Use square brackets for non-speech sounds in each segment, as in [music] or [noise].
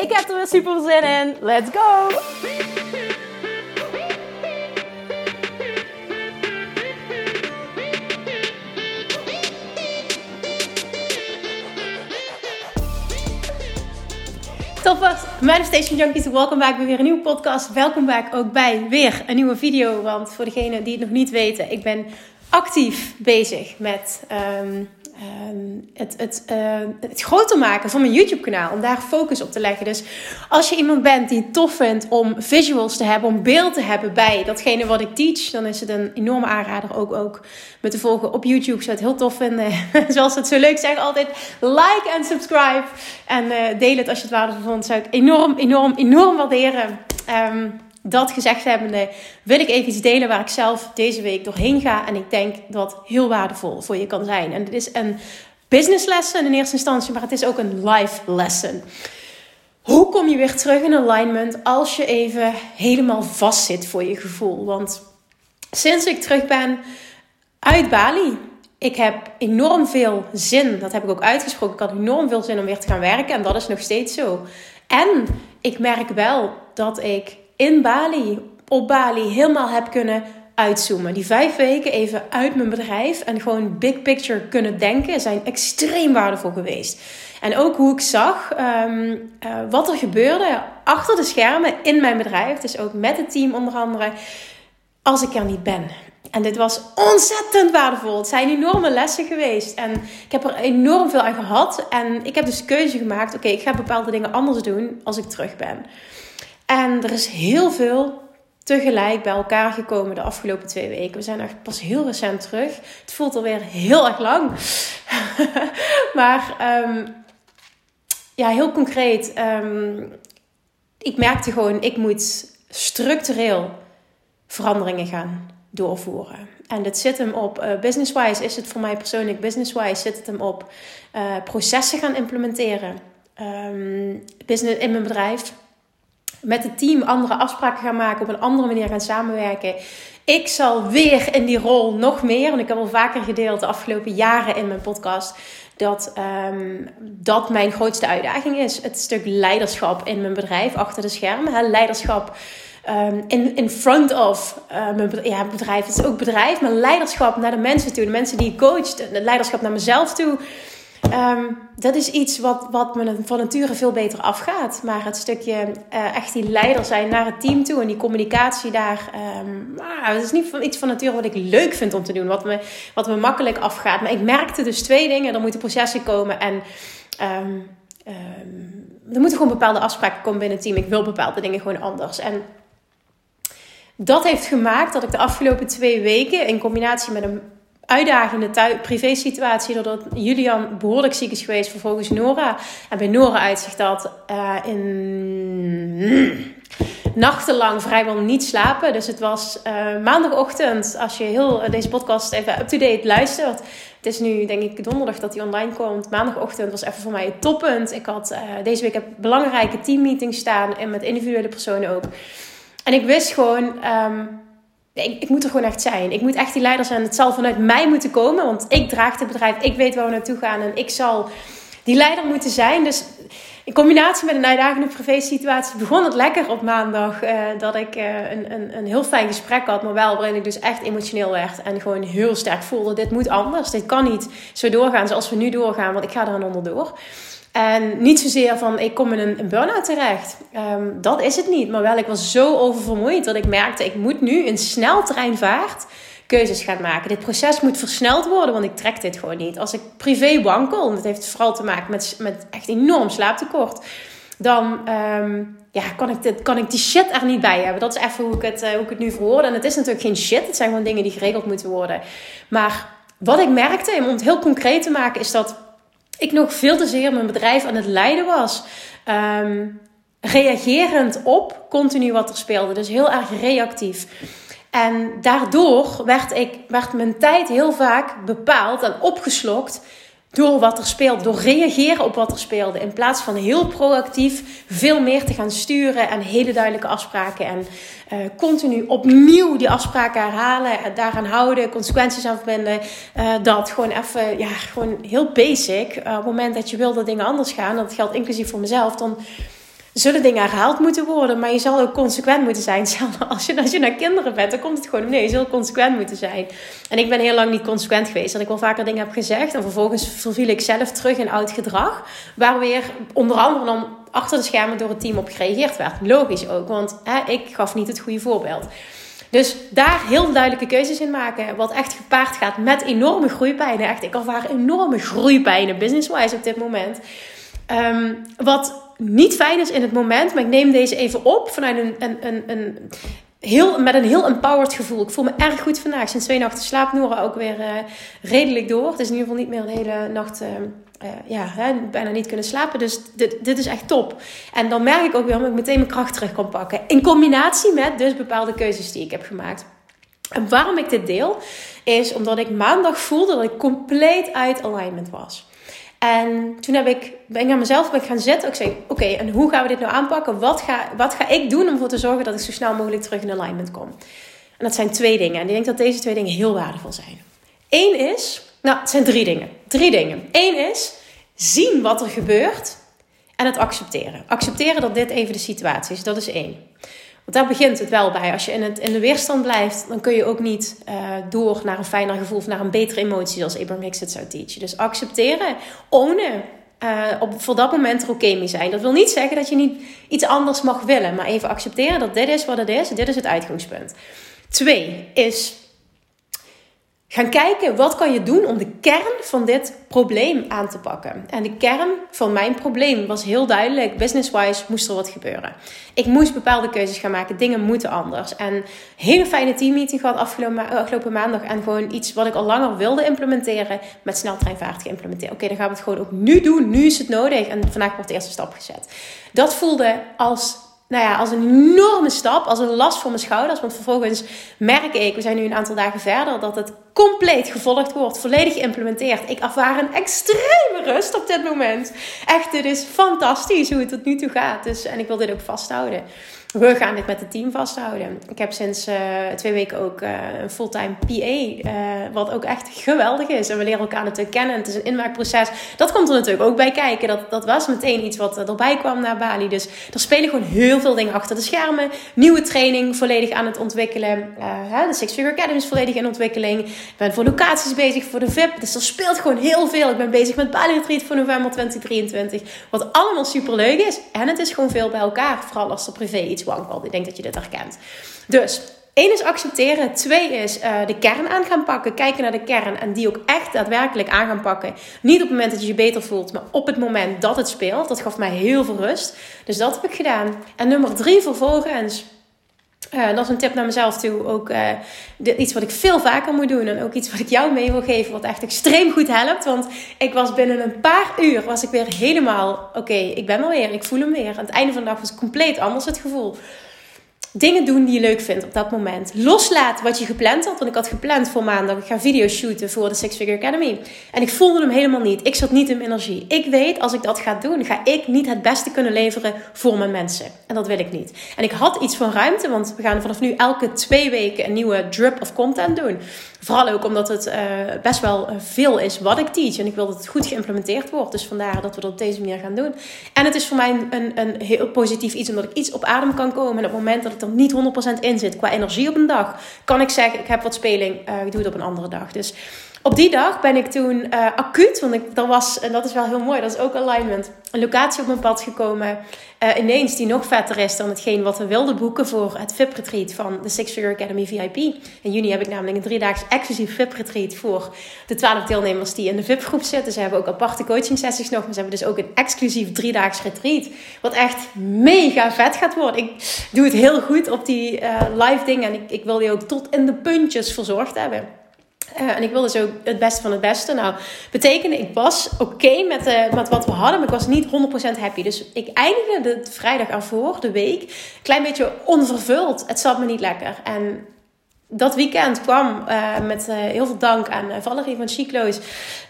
Ik heb er weer super zin in. Let's go! Toppers, Manifestation Junkies, welkom bij weer een nieuwe podcast. Welkom back ook bij weer een nieuwe video. Want voor degenen die het nog niet weten, ik ben actief bezig met um, Ehm, het, het, uh, het groter maken van mijn YouTube-kanaal. Om daar focus op te leggen. Dus als je iemand bent die het tof vindt om visuals te hebben, om beeld te hebben bij datgene wat ik teach, dan is het een enorme aanrader ook, ook met te volgen op YouTube. Zou het heel tof vinden. [laughs] Zoals het zo leuk zeggen, altijd like en subscribe. En uh, deel het als je het waardevol vond. Zou ik enorm, enorm, enorm waarderen. Um, dat gezegd hebbende wil ik even iets delen waar ik zelf deze week doorheen ga. En ik denk dat heel waardevol voor je kan zijn. En het is een business lesson in eerste instantie, maar het is ook een life lesson. Hoe kom je weer terug in alignment als je even helemaal vast zit voor je gevoel? Want sinds ik terug ben uit Bali, ik heb enorm veel zin, dat heb ik ook uitgesproken, ik had enorm veel zin om weer te gaan werken en dat is nog steeds zo. En ik merk wel dat ik in Bali, op Bali, helemaal heb kunnen uitzoomen. Die vijf weken even uit mijn bedrijf en gewoon big picture kunnen denken zijn extreem waardevol geweest. En ook hoe ik zag um, uh, wat er gebeurde achter de schermen in mijn bedrijf. Dus ook met het team onder andere. Als ik er niet ben. En dit was ontzettend waardevol. Het zijn enorme lessen geweest. En ik heb er enorm veel aan gehad. En ik heb dus keuze gemaakt: oké, ik ga bepaalde dingen anders doen als ik terug ben. En er is heel veel tegelijk bij elkaar gekomen de afgelopen twee weken. We zijn echt pas heel recent terug. Het voelt alweer heel erg lang. [laughs] maar um, ja, heel concreet. Um, ik merkte gewoon, ik moet structureel veranderingen gaan doorvoeren. En dit zit hem op, uh, business-wise is het voor mij persoonlijk, business-wise zit het hem op uh, processen gaan implementeren. Um, business in mijn bedrijf met het team andere afspraken gaan maken, op een andere manier gaan samenwerken. Ik zal weer in die rol nog meer, want ik heb al vaker gedeeld de afgelopen jaren in mijn podcast, dat um, dat mijn grootste uitdaging is. Het stuk leiderschap in mijn bedrijf, achter de schermen. Hè? Leiderschap um, in, in front of uh, mijn ja, bedrijf. Het is ook bedrijf, maar leiderschap naar de mensen toe. De mensen die ik coach, leiderschap naar mezelf toe. Um, dat is iets wat, wat me van nature veel beter afgaat. Maar het stukje uh, echt die leider zijn naar het team toe en die communicatie daar. Um, het is niet van, iets van nature wat ik leuk vind om te doen, wat me, wat me makkelijk afgaat. Maar ik merkte dus twee dingen: er moeten processen komen en. Um, er moeten gewoon bepaalde afspraken komen binnen het team. Ik wil bepaalde dingen gewoon anders. En dat heeft gemaakt dat ik de afgelopen twee weken in combinatie met een uitdagende privé-situatie. Doordat Julian behoorlijk ziek is geweest, vervolgens Nora. En bij Nora uitzicht dat uh, in nachtenlang vrijwel niet slapen. Dus het was uh, maandagochtend, als je heel deze podcast even up-to-date luistert. Het is nu denk ik donderdag dat hij online komt. Maandagochtend was even voor mij het toppunt. Ik had deze week heb belangrijke teammeetings staan en met individuele personen ook. En ik wist gewoon... Um, ik, ik, moet er gewoon echt zijn. Ik moet echt die leider zijn. Het zal vanuit mij moeten komen, want ik draag het bedrijf. Ik weet waar we naartoe gaan en ik zal die leider moeten zijn. Dus in combinatie met een uitdagende privé-situatie begon het lekker op maandag. Uh, dat ik uh, een, een, een heel fijn gesprek had, maar wel waarin ik dus echt emotioneel werd. En gewoon heel sterk voelde: dit moet anders. Dit kan niet zo doorgaan zoals we nu doorgaan, want ik ga er aan onderdoor. En niet zozeer van ik kom in een, burn-out terecht. Um, dat is het niet. Maar wel, ik was zo oververmoeid dat ik merkte, ik moet nu in sneltreinvaart keuzes gaan maken. Dit proces moet versneld worden, want ik trek dit gewoon niet. Als ik privé wankel, en dat heeft vooral te maken met, met echt enorm slaaptekort, dan um, ja, kan, ik dit, kan ik die shit er niet bij hebben. Dat is even hoe ik het, uh, hoe ik het nu verwoord. En het is natuurlijk geen shit, het zijn gewoon dingen die geregeld moeten worden. Maar wat ik merkte, om het heel concreet te maken, is dat ik nog veel te zeer mijn bedrijf aan het leiden was. Um, reagerend op continu wat er speelde. Dus heel erg reactief. En daardoor werd, ik, werd mijn tijd heel vaak bepaald en opgeslokt door wat er speelt, door reageren op wat er speelde. In plaats van heel proactief veel meer te gaan sturen en hele duidelijke afspraken. En uh, continu opnieuw die afspraken herhalen, en daaraan houden, consequenties aan verbinden. Uh, dat gewoon even, ja, gewoon heel basic. Op het moment dat je wil dat dingen anders gaan, dat geldt inclusief voor mezelf, dan zullen dingen herhaald moeten worden. Maar je zal ook consequent moeten zijn. [laughs] Als je, als je naar kinderen bent, dan komt het gewoon nee. Je zal consequent moeten zijn. En ik ben heel lang niet consequent geweest. Dat ik wel vaker dingen heb gezegd. En vervolgens verviel ik zelf terug in oud gedrag. Waar weer onder andere dan achter de schermen door het team op gereageerd werd. Logisch ook, want hè, ik gaf niet het goede voorbeeld. Dus daar heel duidelijke keuzes in maken. Wat echt gepaard gaat met enorme groeipijnen. Echt, ik ervaar enorme groeipijnen business-wise op dit moment. Um, wat niet fijn is in het moment, maar ik neem deze even op vanuit een, een, een, een heel, met een heel empowered gevoel. Ik voel me erg goed vandaag. Sinds twee nachten slaap Nora ook weer uh, redelijk door. Het is in ieder geval niet meer een hele nacht... Uh, uh, ja, hè, bijna niet kunnen slapen. Dus dit, dit is echt top. En dan merk ik ook weer dat ik meteen mijn kracht terug kan pakken. In combinatie met dus bepaalde keuzes die ik heb gemaakt. En waarom ik dit deel, is omdat ik maandag voelde dat ik compleet uit alignment was. En toen heb ik, ben ik aan mezelf ben gaan zitten. Ik zei, oké, en hoe gaan we dit nou aanpakken? Wat ga, wat ga ik doen om ervoor te zorgen dat ik zo snel mogelijk terug in alignment kom? En dat zijn twee dingen. En ik denk dat deze twee dingen heel waardevol zijn. Eén is, nou, het zijn drie dingen. Drie dingen. Eén is zien wat er gebeurt en het accepteren. Accepteren dat dit even de situatie is. Dat is één. Want daar begint het wel bij. Als je in, het, in de weerstand blijft, dan kun je ook niet uh, door naar een fijner gevoel of naar een betere emotie, zoals Abraham Hicks het zou teachen. Dus accepteren, ownen. Uh, op, voor dat moment er oké mee zijn. Dat wil niet zeggen dat je niet iets anders mag willen, maar even accepteren dat dit is wat het is. Dit is het uitgangspunt. Twee is gaan kijken wat kan je doen om de kern van dit probleem aan te pakken. En de kern van mijn probleem was heel duidelijk. Business-wise moest er wat gebeuren. Ik moest bepaalde keuzes gaan maken. Dingen moeten anders. En hele fijne teammeeting gehad afgelopen, afgelopen maandag. En gewoon iets wat ik al langer wilde implementeren. Met sneltreinvaart geïmplementeerd. Oké, dan gaan we het gewoon ook nu doen. Nu is het nodig. En vandaag wordt de eerste stap gezet. Dat voelde als nou ja, als een enorme stap, als een last voor mijn schouders. Want vervolgens merk ik, we zijn nu een aantal dagen verder, dat het compleet gevolgd wordt, volledig geïmplementeerd. Ik ervaar een extreme rust op dit moment. Echt, dit is fantastisch hoe het tot nu toe gaat. Dus, en ik wil dit ook vasthouden we gaan dit met het team vasthouden. Ik heb sinds uh, twee weken ook uh, een fulltime PA, uh, wat ook echt geweldig is. En we leren elkaar natuurlijk kennen. Het is een inmaakproces. Dat komt er natuurlijk ook bij kijken. Dat, dat was meteen iets wat erbij kwam naar Bali. Dus er spelen gewoon heel veel dingen achter de schermen. Nieuwe training volledig aan het ontwikkelen. De Six Figure Academy is volledig in ontwikkeling. Ik ben voor locaties bezig, voor de VIP. Dus er speelt gewoon heel veel. Ik ben bezig met Bali Retreat voor november 2023. Wat allemaal super leuk is. En het is gewoon veel bij elkaar. Vooral als er privé iets iets Ik denk dat je dit herkent. Dus één is accepteren. Twee is uh, de kern aan gaan pakken. Kijken naar de kern en die ook echt daadwerkelijk aan gaan pakken. Niet op het moment dat je je beter voelt, maar op het moment dat het speelt. Dat gaf mij heel veel rust. Dus dat heb ik gedaan. En nummer drie vervolgens uh, dat is een tip naar mezelf toe. Ook uh, iets wat ik veel vaker moet doen. En ook iets wat ik jou mee wil geven. Wat echt extreem goed helpt. Want ik was binnen een paar uur was ik weer helemaal... Oké, ik ben er weer. Ik voel hem weer. Aan het einde van de dag was het compleet anders het gevoel dingen doen die je leuk vindt op dat moment. Loslaat wat je gepland had. Want ik had gepland voor maandag. Ik ga video's shooten voor de Six Figure Academy. En ik voelde hem helemaal niet. Ik zat niet in mijn energie. Ik weet, als ik dat ga doen, ga ik niet het beste kunnen leveren voor mijn mensen. En dat wil ik niet. En ik had iets van ruimte. Want we gaan vanaf nu elke twee weken een nieuwe drip of content doen. Vooral ook omdat het uh, best wel eh, veel is wat ik teach. En ik wil dat het goed geïmplementeerd wordt. Dus vandaar dat we dat op deze manier gaan doen. En het is voor mij een, een heel positief iets. Omdat ik iets op adem kan komen. En op het moment dat ik er niet 100% in zit qua energie op een dag. Kan ik zeggen, ik heb wat speling. Uh, ik doe het op een andere dag. Dus op die dag ben ik toen uh, acuut, want ik, er was, en dat is wel heel mooi, dat is ook alignment, een locatie op mijn pad gekomen. Uh, ineens die nog vetter is dan hetgeen wat we wilden boeken voor het VIP-retreat van de Six Figure Academy VIP. In juni heb ik namelijk een driedaags exclusief VIP-retreat voor de 12 deelnemers die in de VIP-groep zitten. Ze hebben ook aparte coaching sessies nog, maar ze hebben dus ook een exclusief driedaags retreat. Wat echt mega vet gaat worden. Ik doe het heel goed op die uh, live dingen en ik, ik wil die ook tot in de puntjes verzorgd hebben. Uh, en ik wilde zo het beste van het beste. Nou, betekende, ik was oké met, uh, met wat we hadden, maar ik was niet 100% happy. Dus ik eindigde de vrijdag ervoor, de week, een klein beetje onvervuld. Het zat me niet lekker. En dat weekend kwam uh, met heel veel dank aan Valerie van Chiclo's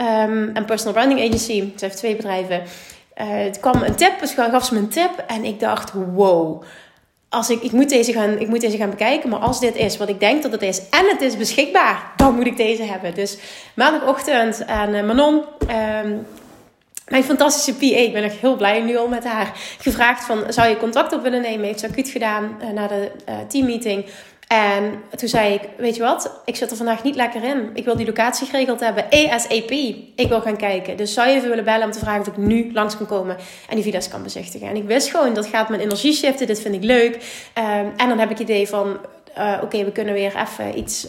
um, en Personal Branding Agency. Ze heeft twee bedrijven. het kwam een tip, dus gaf ze me een tip. En ik dacht, wow als ik, ik, moet deze gaan, ik moet deze gaan bekijken. Maar als dit is wat ik denk dat het is en het is beschikbaar, dan moet ik deze hebben. Dus maandagochtend aan uh, Manon, um, mijn fantastische PA, ik ben echt heel blij nu al met haar, gevraagd van zou je contact op willen nemen. Heeft ze acuut gedaan uh, na de uh, teammeeting. En toen zei ik, weet je wat, ik zit er vandaag niet lekker in. Ik wil die locatie geregeld hebben. ASAP. Ik wil gaan kijken. Dus zou je even willen bellen om te vragen of ik nu langs kan komen en die villa's kan bezichtigen. En ik wist gewoon, dat gaat mijn energie shiften. Dit vind ik leuk. Um, en dan heb ik het idee van, uh, oké, we kunnen weer even iets...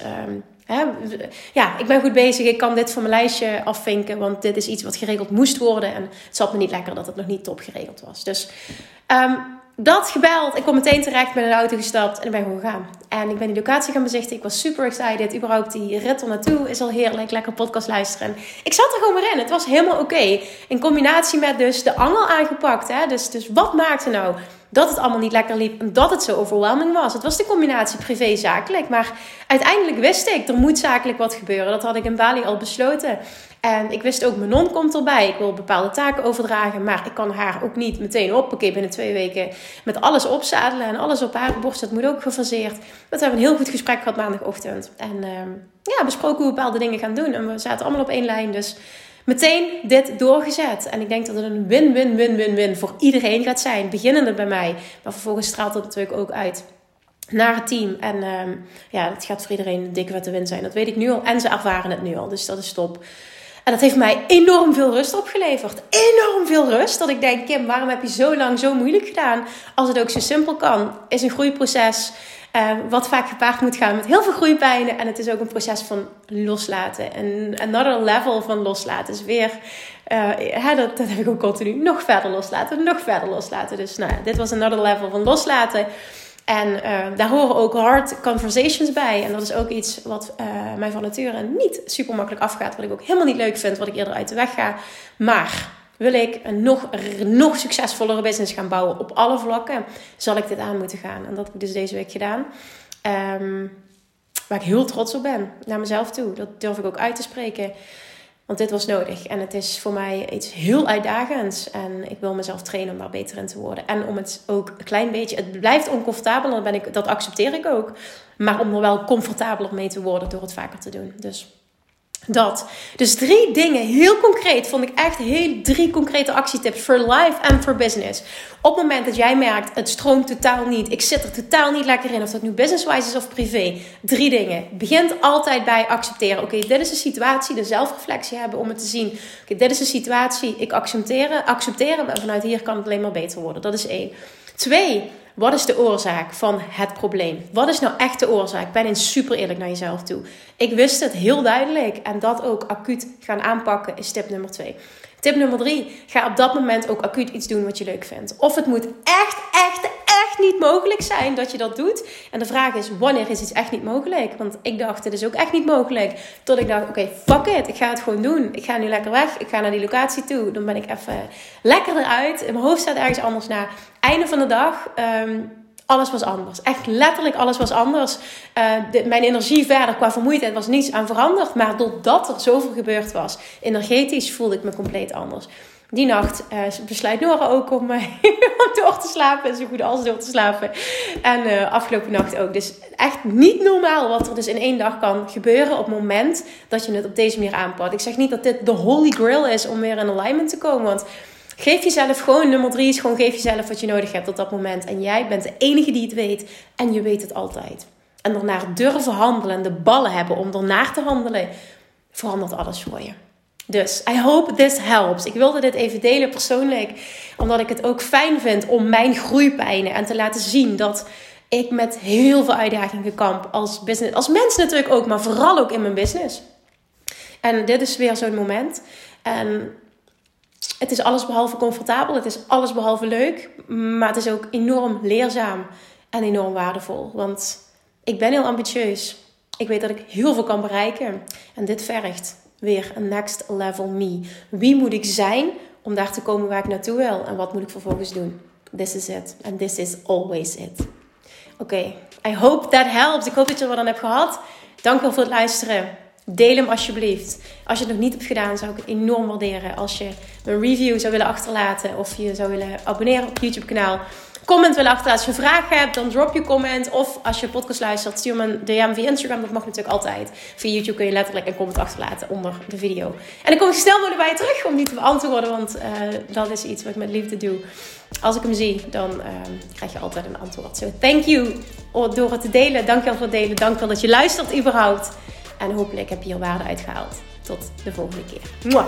Hè? Ja, ik ben goed bezig. Ik kan dit van mijn lijstje afvinken. Want dit is iets wat geregeld moest worden. En het zat me niet lekker dat het nog niet top geregeld was. Dus um, dat gebeld. Ik kom meteen terecht, ben in de auto gestapt en ben gewoon gegaan. En ik ben die locatie gaan bezichtigen. Ik was super excited. Überhaupt die rit er naartoe is al heerlijk. Lekker podcast luisteren. Ik zat er gewoon weer in. Het was helemaal oké. In combinatie met dus de angel aangepakt. Hè? Dus, dus wat maakte nou dat het allemaal niet lekker liep en dat het zo overwhelming was. Het was de combinatie privé-zakelijk. Maar uiteindelijk wist ik, er moet zakelijk wat gebeuren. Dat had ik in Bali al besloten. En ik wist ook, mijn non komt erbij. Ik wil bepaalde taken overdragen. Maar ik kan haar ook niet meteen hoppakee binnen twee weken met alles opzadelen. En alles op haar borst. Dat moet ook gefaseerd. We hebben een heel goed gesprek gehad maandagochtend. En uh, ja, besproken hoe we bepaalde dingen gaan doen. En we zaten allemaal op één lijn. Dus meteen dit doorgezet. En ik denk dat het een win-win-win-win-win voor iedereen gaat zijn. Beginnende bij mij. Maar vervolgens straalt dat natuurlijk ook uit naar het team. En um, ja, het gaat voor iedereen een dikke vette win zijn. Dat weet ik nu al. En ze ervaren het nu al. Dus dat is top. En dat heeft mij enorm veel rust opgeleverd. Enorm veel rust. Dat ik denk, Kim, waarom heb je zo lang zo moeilijk gedaan? Als het ook zo simpel kan. Is een groeiproces. Uh, wat vaak gepaard moet gaan met heel veel groeipijnen. En het is ook een proces van loslaten. En another level van loslaten is weer... Uh, dat, dat heb ik ook continu. Nog verder loslaten, nog verder loslaten. Dus nou, dit was another level van loslaten. En uh, daar horen ook hard conversations bij. En dat is ook iets wat uh, mij van nature niet super makkelijk afgaat. Wat ik ook helemaal niet leuk vind, wat ik eerder uit de weg ga. Maar wil ik een nog, nog succesvollere business gaan bouwen op alle vlakken, zal ik dit aan moeten gaan. En dat heb ik dus deze week gedaan. Um, waar ik heel trots op ben naar mezelf toe. Dat durf ik ook uit te spreken. Want dit was nodig. En het is voor mij iets heel uitdagends. En ik wil mezelf trainen om daar beter in te worden. En om het ook een klein beetje. Het blijft oncomfortabel. Dan ben ik, dat accepteer ik ook. Maar om er wel comfortabeler mee te worden door het vaker te doen. Dus dat. Dus drie dingen, heel concreet, vond ik echt heel drie concrete actietips voor life en voor business. Op het moment dat jij merkt, het stroomt totaal niet, ik zit er totaal niet lekker in, of dat nu business-wise is of privé. Drie dingen. Begint altijd bij accepteren. Oké, dit is de situatie, de zelfreflectie hebben om het te zien. Oké, dit is de situatie, ik accepteren, accepteren, maar vanuit hier kan het alleen maar beter worden. Dat is één. Twee, wat is de oorzaak van het probleem? Wat is nou echt de oorzaak? Ben eens super eerlijk naar jezelf toe. Ik wist het heel duidelijk en dat ook acuut gaan aanpakken is tip nummer twee. Tip nummer drie, ga op dat moment ook acuut iets doen wat je leuk vindt. Of het moet echt, echt, niet mogelijk zijn dat je dat doet. En de vraag is, wanneer is iets echt niet mogelijk? Want ik dacht, het is ook echt niet mogelijk. Tot ik dacht, oké, fuck it, ik ga het gewoon doen. Ik ga nu lekker weg, ik ga naar die locatie toe. Dan ben ik even lekker eruit. Mijn hoofd staat ergens anders naar. Einde van de dag... Um, alles was anders. Echt letterlijk alles was anders. Uh, mijn energie verder qua vermoeidheid was niets aan veranderd. Maar doordat er zoveel gebeurd was, energetisch voelde ik me compleet anders. Die nacht uh, besluit Nora ook om, [laughs] uh, door te slapen. Zo goed als door te slapen. En afgelopen nacht ook. Dus echt niet normaal wat er dus in één dag kan gebeuren op het moment dat je het op deze manier aanpakt. Ik zeg niet dat dit de holy grail is om weer in alignment te komen. Want Geef jezelf gewoon, nummer drie is gewoon geef jezelf wat je nodig hebt op dat moment. En jij bent de enige die het weet en je weet het altijd. En daarnaar durven handelen en de ballen hebben om ernaar te handelen, verandert alles voor je. Dus, I hope this helps. Ik wilde dit even delen persoonlijk, omdat ik het ook fijn vind om mijn groeipijnen en te laten zien dat ik met heel veel uitdagingen kamp als business, als mens natuurlijk ook, maar vooral ook in mijn business. En dit is weer zo'n moment. En het is alles behalve comfortabel, het is alles behalve leuk, maar het is ook enorm leerzaam en enorm waardevol. Want ik ben heel ambitieus Ik weet dat ik heel veel kan bereiken. En dit vergt weer een next level me. Wie moet ik zijn om daar te komen waar ik naartoe wil? En wat moet ik vervolgens doen? This is it. And this is always it. Oké, I hope that helps. Ik hoop dat je er wat aan hebt gehad. Dank wel voor het luisteren. Deel hem alsjeblieft. Als je het nog niet hebt gedaan, zou ik het enorm waarderen als je een review zou willen achterlaten of je zou willen abonneren op het YouTube kanaal comment willen achterlaten. Als je vragen hebt, dan drop je comment. Of als je podcast luistert, stuur me een DM via Instagram. Dat mag natuurlijk altijd. Via YouTube kun je letterlijk een comment achterlaten onder de video. En dan kom ik snel mogelijk bij je terug om die te beantwoorden. Want uh, dat is iets wat ik met liefde doe. Als ik hem zie, dan uh, krijg je altijd een antwoord. So thank you door het te delen. Dank je wel voor het delen. Dank wel dat je luistert überhaupt. En hopelijk heb je hier waarde uitgehaald. Tot de volgende keer. Mwah.